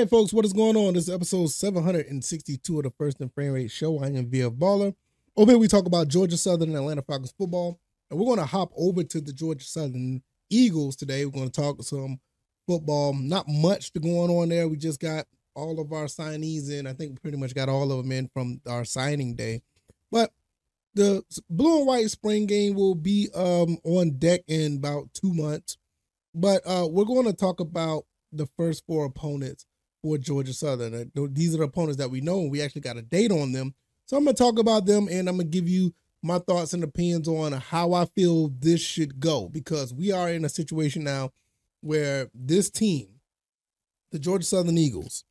right, folks, what is going on? This is episode 762 of the First and Frame Rate Show. I am VF Baller. Over here, we talk about Georgia Southern and Atlanta Falcons football. And we're going to hop over to the Georgia Southern Eagles today. We're going to talk some football. Not much going on there. We just got all of our signees in. I think we pretty much got all of them in from our signing day. But the blue and white spring game will be um, on deck in about two months. But uh, we're going to talk about the first four opponents for Georgia Southern. Uh, these are the opponents that we know, and we actually got a date on them. So I'm going to talk about them, and I'm going to give you my thoughts and opinions on how I feel this should go because we are in a situation now where this team, the Georgia Southern Eagles,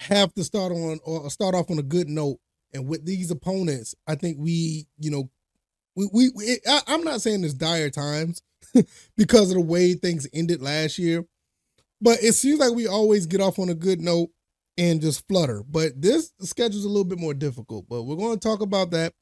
have to start on or start off on a good note. And with these opponents, I think we, you know, we we, we I, I'm not saying it's dire times because of the way things ended last year, but it seems like we always get off on a good note and just flutter. But this schedule's a little bit more difficult. But we're going to talk about that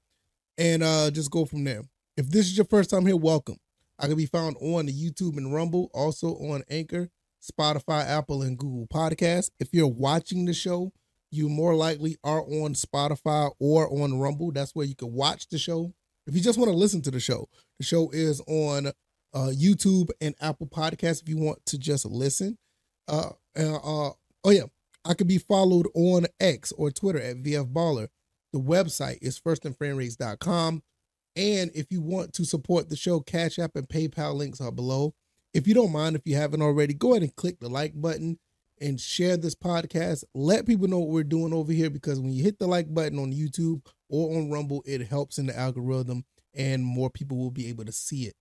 and uh just go from there. If this is your first time here, welcome. I can be found on the YouTube and Rumble, also on Anchor, Spotify, Apple, and Google Podcasts. If you're watching the show, you more likely are on Spotify or on Rumble. That's where you can watch the show. If you just want to listen to the show, the show is on uh, YouTube and Apple Podcasts. If you want to just listen, uh, uh, oh yeah, I could be followed on X or Twitter at VF Baller. The website is firstandframerates.com. And if you want to support the show, Cash App and PayPal links are below. If you don't mind, if you haven't already, go ahead and click the like button and share this podcast. Let people know what we're doing over here because when you hit the like button on YouTube or on Rumble, it helps in the algorithm and more people will be able to see it.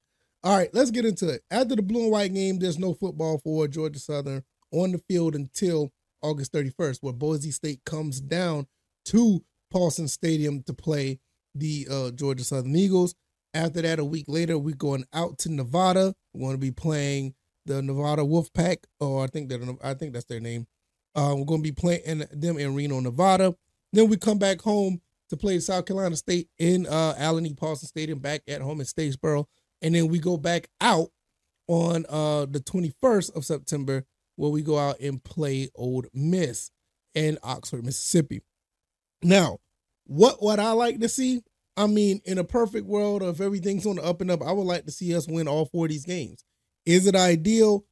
All right, let's get into it. After the blue and white game, there's no football for Georgia Southern on the field until August 31st, where Boise State comes down to Paulson Stadium to play the uh, Georgia Southern Eagles. After that, a week later, we're going out to Nevada. We're going to be playing the Nevada Wolfpack, or I think that I think that's their name. Uh, we're going to be playing them in Reno, Nevada. Then we come back home to play South Carolina State in uh, Allen E. Paulson Stadium, back at home in Statesboro, and then we go back out on uh, the 21st of September where we go out and play Ole Miss in Oxford, Mississippi. Now, what would I like to see? I mean, in a perfect world of everything's on the up and up, I would like to see us win all four of these games. Is it ideal?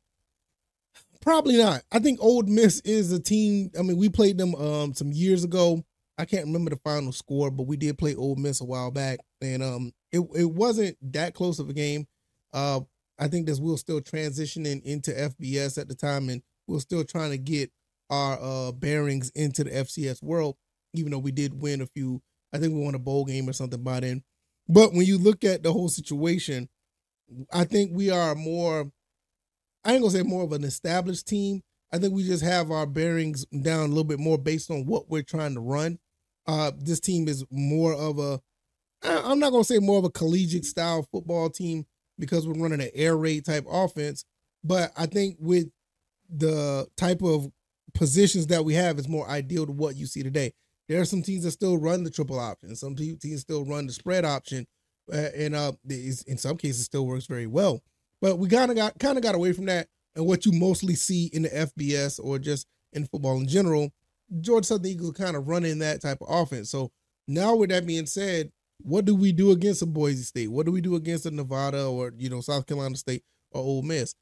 Probably not. I think Ole Miss is a team. I mean, we played them um some years ago. I can't remember the final score, but we did play Ole Miss a while back, and um, it it wasn't that close of a game. Uh, I think this we're still transitioning into FBS at the time, and we're still trying to get our uh, bearings into the FCS world. Even though we did win a few, I think we won a bowl game or something by then. But when you look at the whole situation, I think we are more. I ain't gonna say more of an established team. I think we just have our bearings down a little bit more based on what we're trying to run. Uh, this team is more of a. I'm not gonna say more of a collegiate style football team because we're running an air raid type offense. But I think with the type of positions that we have is more ideal to what you see today. There are some teams that still run the triple option. Some teams still run the spread option, uh, and uh, in some cases still works very well. But we kind of got kind of got away from that, and what you mostly see in the FBS or just in football in general, Georgia Southern Eagles kind of running that type of offense. So now, with that being said, what do we do against a Boise State? What do we do against a Nevada or you know South Carolina State or Ole Miss?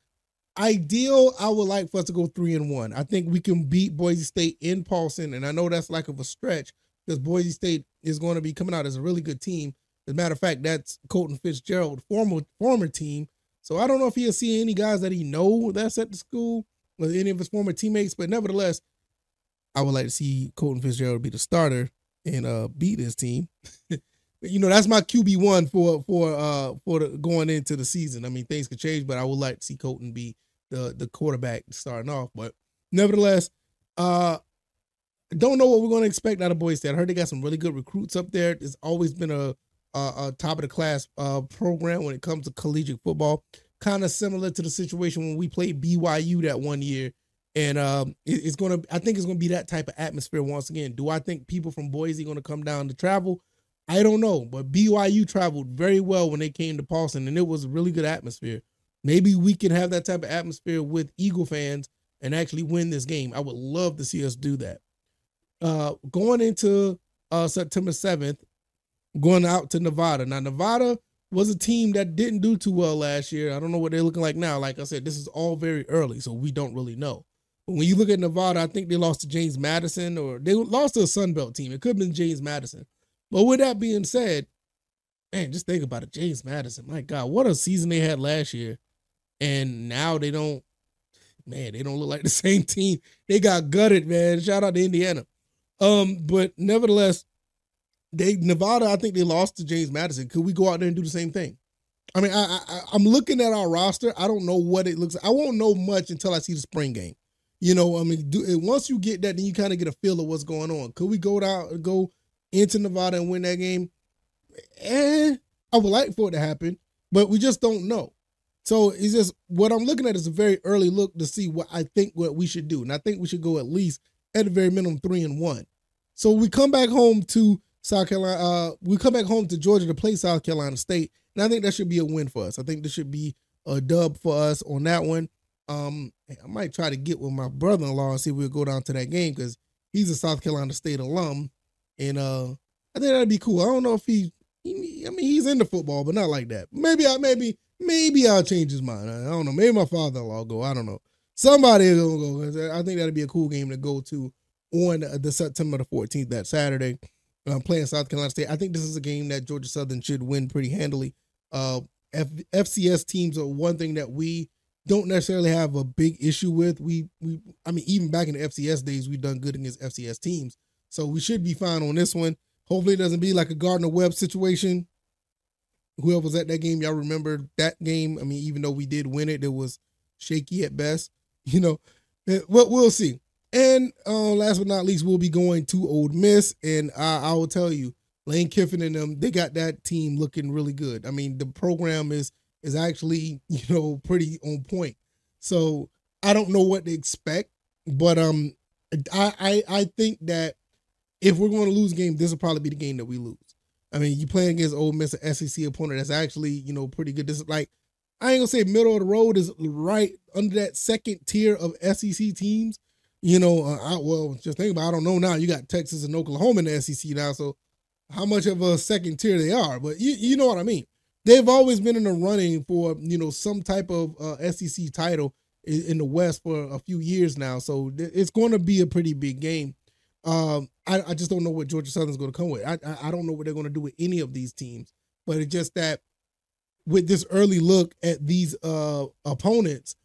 Ideal, I would like for us to go three and one. I think we can beat Boise State in Paulson, and I know that's like of a stretch because Boise State is going to be coming out as a really good team. As a matter of fact, that's Colton Fitzgerald, former former team. So I don't know if he'll see any guys that he know that's at the school or any of his former teammates, but nevertheless, I would like to see Colton Fitzgerald be the starter and uh, beat his team. you know that's my QB one for for uh for the, going into the season. I mean things could change, but I would like to see Colton be the the quarterback starting off. But nevertheless, uh don't know what we're going to expect out of Boise State. I heard they got some really good recruits up there. It's always been a, a, a top of the class uh program when it comes to collegiate football. Kind of similar to the situation when we played BYU that one year. And um, it, it's gonna. I think it's gonna be that type of atmosphere once again. Do I think people from Boise going to come down to travel? I don't know, but BYU traveled very well when they came to Paulson, and it was a really good atmosphere. Maybe we can have that type of atmosphere with Eagle fans and actually win this game. I would love to see us do that. Uh, going into uh, September 7th, going out to Nevada. Now, Nevada was a team that didn't do too well last year. I don't know what they're looking like now. Like I said, this is all very early, so we don't really know. But when you look at Nevada, I think they lost to James Madison or they lost to a Sun Belt team. It could have been James Madison. But with that being said, man, just think about it. James Madison, my God, what a season they had last year. And now they don't, man, they don't look like the same team. They got gutted, man. Shout out to Indiana. Um, but nevertheless, they Nevada, I think they lost to James Madison. Could we go out there and do the same thing? I mean, I, I I'm looking at our roster. I don't know what it looks. like. I won't know much until I see the spring game. You know, I mean, do, once you get that, then you kind of get a feel of what's going on. Could we go out and go into Nevada and win that game? Eh, I would like for it to happen, but we just don't know. So it's just what I'm looking at is a very early look to see what I think what we should do, and I think we should go at least at the very minimum three and one. So we come back home to South Carolina. Uh, we come back home to Georgia to play South Carolina State, and I think that should be a win for us. I think this should be a dub for us on that one. Um, I might try to get with my brother-in-law and see if we'll go down to that game because he's a South Carolina State alum, and uh, I think that'd be cool. I don't know if he, he, I mean, he's into football, but not like that. Maybe I, maybe, maybe I'll change his mind. I don't know. Maybe my father-in-law go. I don't know. Somebody is gonna go. I think that'd be a cool game to go to on the September the 14th, that Saturday um, playing South Carolina State. I think this is a game that Georgia Southern should win pretty handily. Uh, F- FCS teams are one thing that we don't necessarily have a big issue with. We we I mean even back in the FCS days we've done good against FCS teams. So we should be fine on this one. Hopefully it doesn't be like a Gardner Webb situation. Whoever was at that game, y'all remember that game. I mean, even though we did win it, it was shaky at best. You know, what we'll see. And uh, last but not least, we'll be going to Ole Miss, and I, I will tell you, Lane Kiffin and them, they got that team looking really good. I mean, the program is is actually you know pretty on point. So I don't know what to expect, but um, I I, I think that if we're going to lose game, this will probably be the game that we lose. I mean, you playing against Ole Miss, an SEC opponent that's actually you know pretty good. This is like I ain't gonna say middle of the road is right under that second tier of SEC teams you know, uh, I, well, just think about. It, I don't know now. You got Texas and Oklahoma in the SEC now, so how much of a second tier they are? But you you know what I mean. They've always been in the running for you know some type of uh, SEC title in, in, the West for a few years now, so it's going to be a pretty big game. Um, I, I just don't know what Georgia Southern's going to come with. I, I I don't know what they're going to do with any of these teams, but it's just that with this early look at these uh opponents,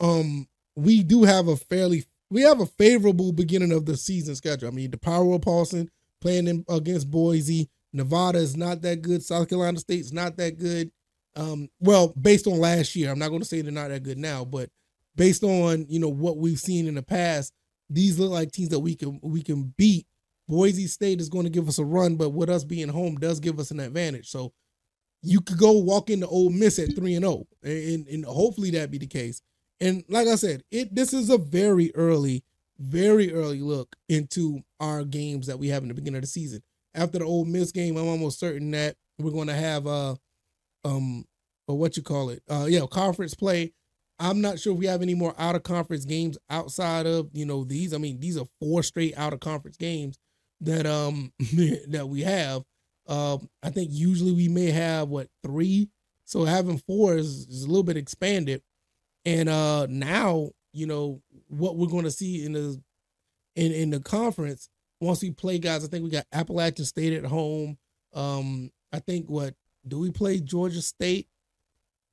um, we do have a fairly we have a favorable beginning of the season schedule. I mean, the Power of Paulson playing in, against Boise. Nevada is not that good. South Carolina State's not that good. Um, well, based on last year, I'm not going to say they're not that good now, but based on you know what we've seen in the past, these look like teams that we can we can beat. Boise State is going to give us a run, but with us being home does give us an advantage. So you could go walk into Ole Miss at three and zero, oh, and and hopefully that be the case. And like I said, it this is a very early, very early look into our games that we have in the beginning of the season. After the Ole Miss game, I'm almost certain that we're going to have a, um or what you call it uh yeah conference play. I'm not sure if we have any more out of conference games outside of you know these. I mean these are four straight out of conference games that um that we have. Uh, I think usually we may have what three. So having four is, is a little bit expanded. And uh now, you know, what we're going to see in the in in the conference once we play guys, I think we got Appalachian State at home. Um, I think what do we play Georgia State?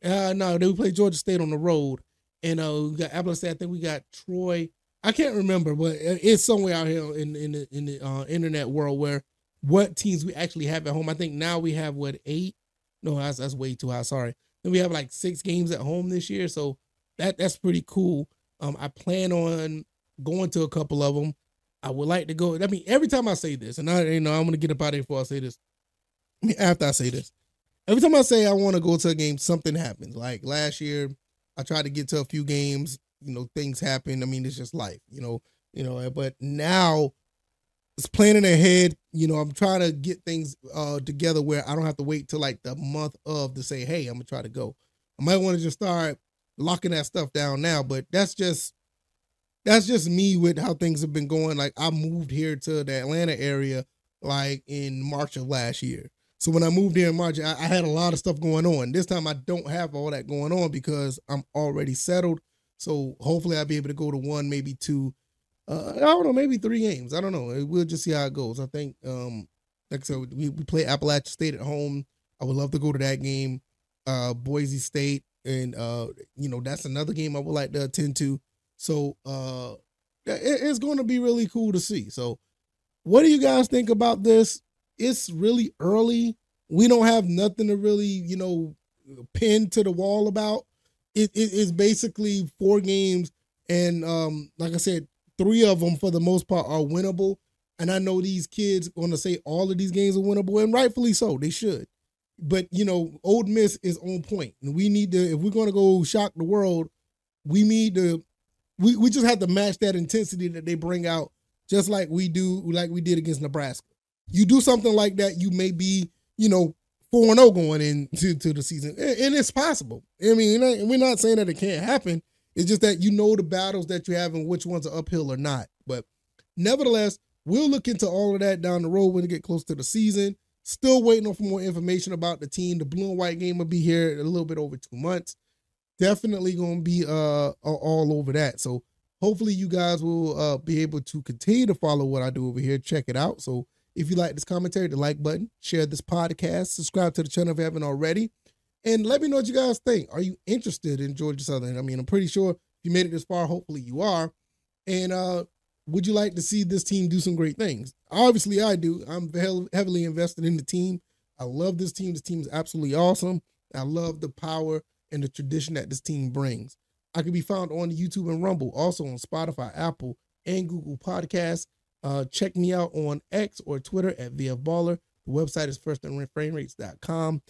Uh no, do we play Georgia State on the road? And uh we got Appalachian I think we got Troy. I can't remember, but it's somewhere out here in in the in the uh, internet world where what teams we actually have at home. I think now we have what eight? No, that's that's way too high. Sorry. Then we have like six games at home this year. So that that's pretty cool. Um, I plan on going to a couple of them. I would like to go. I mean, every time I say this, and I you know I'm gonna get up out of here before I say this. After I say this, every time I say I want to go to a game, something happens. Like last year, I tried to get to a few games. You know, things happen. I mean, it's just life. You know, you know. But now it's planning ahead. You know, I'm trying to get things uh together where I don't have to wait till like the month of to say, hey, I'm gonna try to go. I might want to just start locking that stuff down now, but that's just that's just me with how things have been going. Like I moved here to the Atlanta area like in March of last year. So when I moved here in March, I, I, had a lot of stuff going on. This time I don't have all that going on because I'm already settled. So hopefully I'll be able to go to one, maybe two, uh, I don't know, maybe three games. I don't know. We'll just see how it goes. I think, um, like I said, we, we play Appalachian State at home. I would love to go to that game. Uh, Boise State, and uh, you know that's another game I would like to attend to. So uh, it, it's going to be really cool to see. So, what do you guys think about this? It's really early. We don't have nothing to really, you know, pin to the wall about. It, it is basically four games, and um, like I said, three of them for the most part are winnable. And I know these kids going to say all of these games are winnable, and rightfully so. They should. But you know, Ole Miss is on point, and we need to. If we're going to go shock the world, we need to. We we just have to match that intensity that they bring out, just like we do, like we did against Nebraska. You do something like that, you may be, you know, four and zero oh going into to the season, and, and it's possible. I mean, we're not saying that it can't happen. It's just that you know the battles that you have and which ones are uphill or not. But nevertheless, we'll look into all of that down the road when we get close to the season. Still waiting on for more information about the team. The blue and white game will be here a little bit over two months. Definitely going to be uh all over that. So hopefully you guys will uh be able to continue to follow what I do over here. Check it out. So if you like this commentary, the like button, share this podcast, subscribe to the channel if you haven't already, and let me know what you guys think. Are you interested in Georgia Southern? I mean, I'm pretty sure if you made it this far, hopefully you are. And uh, would you like to see this team do some great things? Obviously, I do. I'm heavily invested in the team. I love this team. This team is absolutely awesome. I love the power and the tradition that this team brings. I can be found on YouTube and Rumble, also on Spotify, Apple, and Google Podcasts. Uh, check me out on X or Twitter at VFBaller. The website is firstandframerates.com.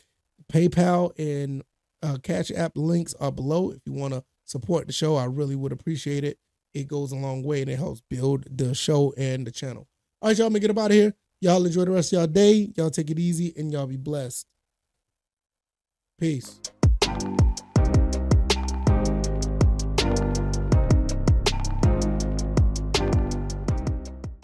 PayPal and uh, Cash App links are below. If you want to support the show, I really would appreciate it. It goes a long way and it helps build the show and the channel. All right, y'all, I'm going to get up out of here. Y'all enjoy the rest of y'all day. Y'all take it easy and y'all be blessed. Peace.